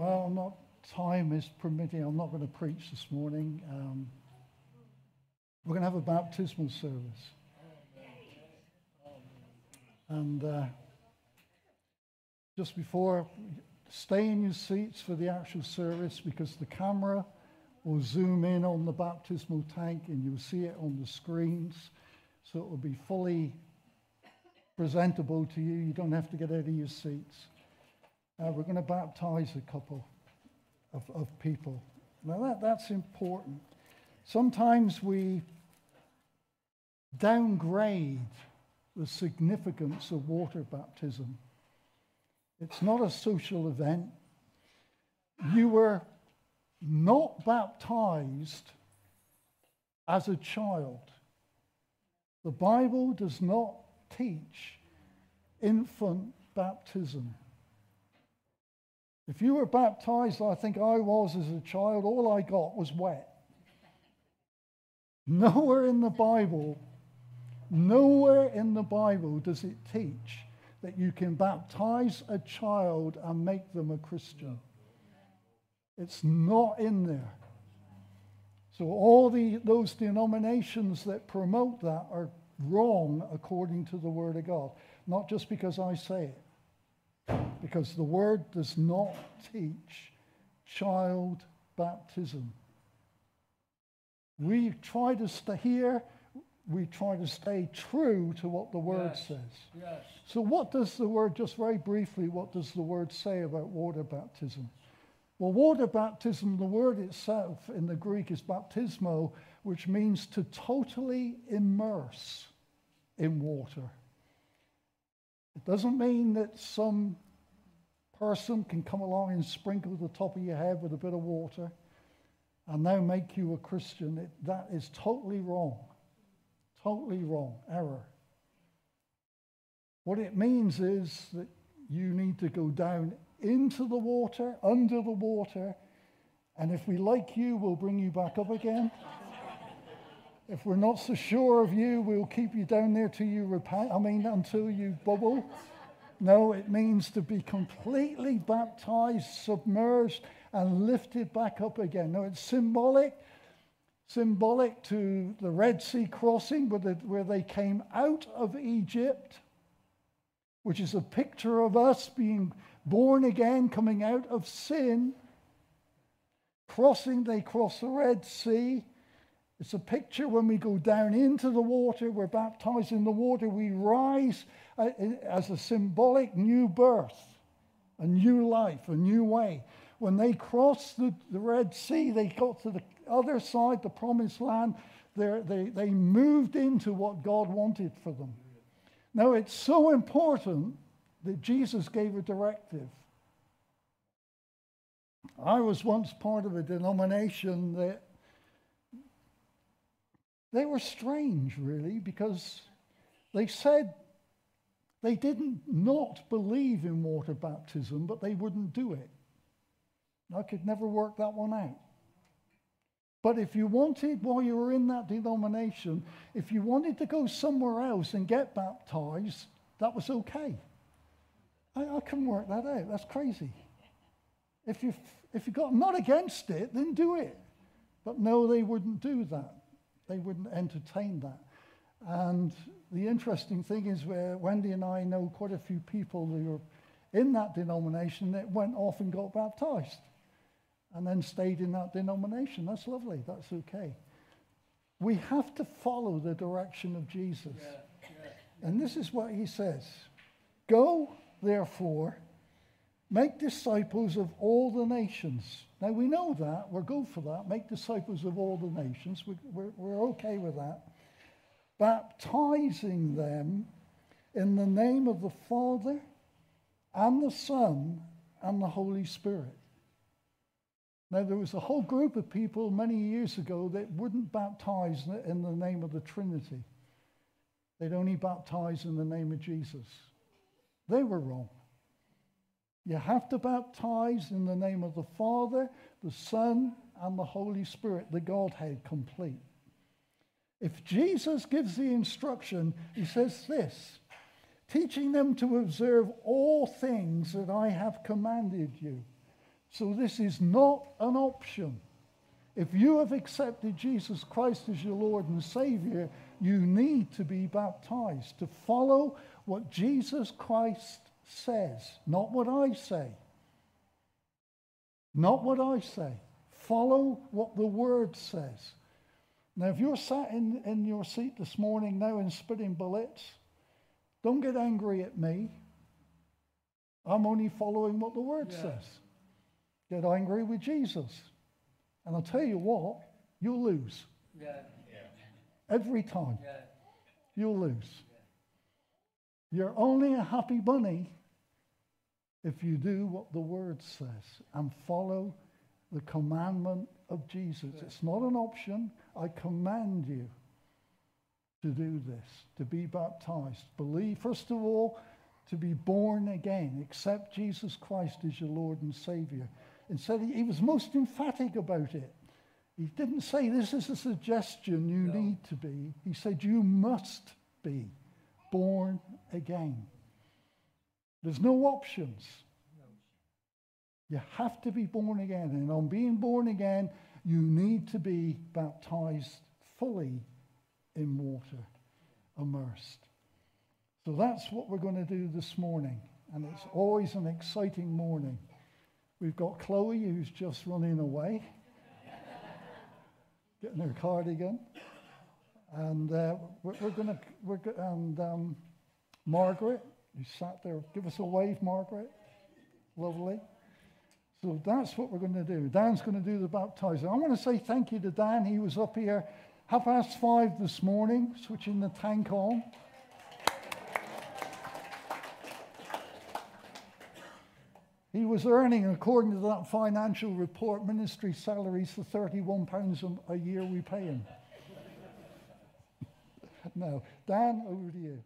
Well, not, time is permitting. I'm not going to preach this morning. Um, we're going to have a baptismal service. And uh, just before, stay in your seats for the actual service because the camera will zoom in on the baptismal tank and you'll see it on the screens. So it will be fully presentable to you. You don't have to get out of your seats. Uh, we're going to baptize a couple of, of people. Now, that, that's important. Sometimes we downgrade the significance of water baptism. It's not a social event. You were not baptized as a child. The Bible does not teach infant baptism. If you were baptized, I think I was as a child, all I got was wet. Nowhere in the Bible, nowhere in the Bible does it teach that you can baptize a child and make them a Christian. It's not in there. So all the, those denominations that promote that are wrong according to the Word of God. Not just because I say it because the word does not teach child baptism. We try to stay here, we try to stay true to what the word yes. says. Yes. So, what does the word, just very briefly, what does the word say about water baptism? Well, water baptism, the word itself in the Greek is baptismo, which means to totally immerse in water. It doesn't mean that some person can come along and sprinkle the top of your head with a bit of water and now make you a Christian. It, that is totally wrong. Totally wrong. Error. What it means is that you need to go down into the water, under the water, and if we like you, we'll bring you back up again. if we're not so sure of you, we'll keep you down there till you repent. I mean, until you bubble. No, it means to be completely baptized, submerged, and lifted back up again. No, it's symbolic, symbolic to the Red Sea crossing where, where they came out of Egypt, which is a picture of us being born again, coming out of sin. Crossing, they cross the Red Sea. It's a picture when we go down into the water, we're baptized in the water, we rise uh, as a symbolic new birth, a new life, a new way. When they crossed the, the Red Sea, they got to the other side, the promised land, they, they moved into what God wanted for them. Now, it's so important that Jesus gave a directive. I was once part of a denomination that they were strange, really, because they said they didn't not believe in water baptism, but they wouldn't do it. I could never work that one out. But if you wanted, while you were in that denomination, if you wanted to go somewhere else and get baptized, that was okay. I, I couldn't work that out. That's crazy. If you if you got not against it, then do it. But no, they wouldn't do that. They wouldn't entertain that. And the interesting thing is where Wendy and I know quite a few people who are in that denomination that went off and got baptized and then stayed in that denomination. That's lovely. That's okay. We have to follow the direction of Jesus. Yeah, yeah. And this is what he says Go, therefore, make disciples of all the nations now we know that. We're good for that. Make disciples of all the nations. We, we're, we're okay with that. Baptizing them in the name of the Father and the Son and the Holy Spirit. Now, there was a whole group of people many years ago that wouldn't baptize in the name of the Trinity. They'd only baptize in the name of Jesus. They were wrong. You have to baptize in the name of the Father, the Son, and the Holy Spirit, the Godhead complete. If Jesus gives the instruction, he says this teaching them to observe all things that I have commanded you. So this is not an option. If you have accepted Jesus Christ as your Lord and Savior, you need to be baptized to follow what Jesus Christ says, not what I say. Not what I say. Follow what the Word says. Now, if you're sat in, in your seat this morning now and spitting bullets, don't get angry at me. I'm only following what the Word yeah. says. Get angry with Jesus. And I'll tell you what, you'll lose. Yeah. Every time. Yeah. You'll lose. You're only a happy bunny if you do what the Word says and follow the commandment of Jesus. It's not an option. I command you to do this, to be baptized. Believe, first of all, to be born again. Accept Jesus Christ as your Lord and Savior. And said he, he was most emphatic about it. He didn't say this is a suggestion you no. need to be. He said you must be born again. There's no options. You have to be born again. And on being born again, you need to be baptized fully in water, immersed. So that's what we're going to do this morning. And it's always an exciting morning. We've got Chloe, who's just running away, getting her cardigan. And uh, we're, we're going to, and um, Margaret, who sat there, give us a wave, Margaret. Lovely. So that's what we're going to do. Dan's going to do the baptizing. I want to say thank you to Dan. He was up here half past five this morning, switching the tank on. He was earning, according to that financial report, ministry salaries for £31 a year we pay him. no, Dan, over to you.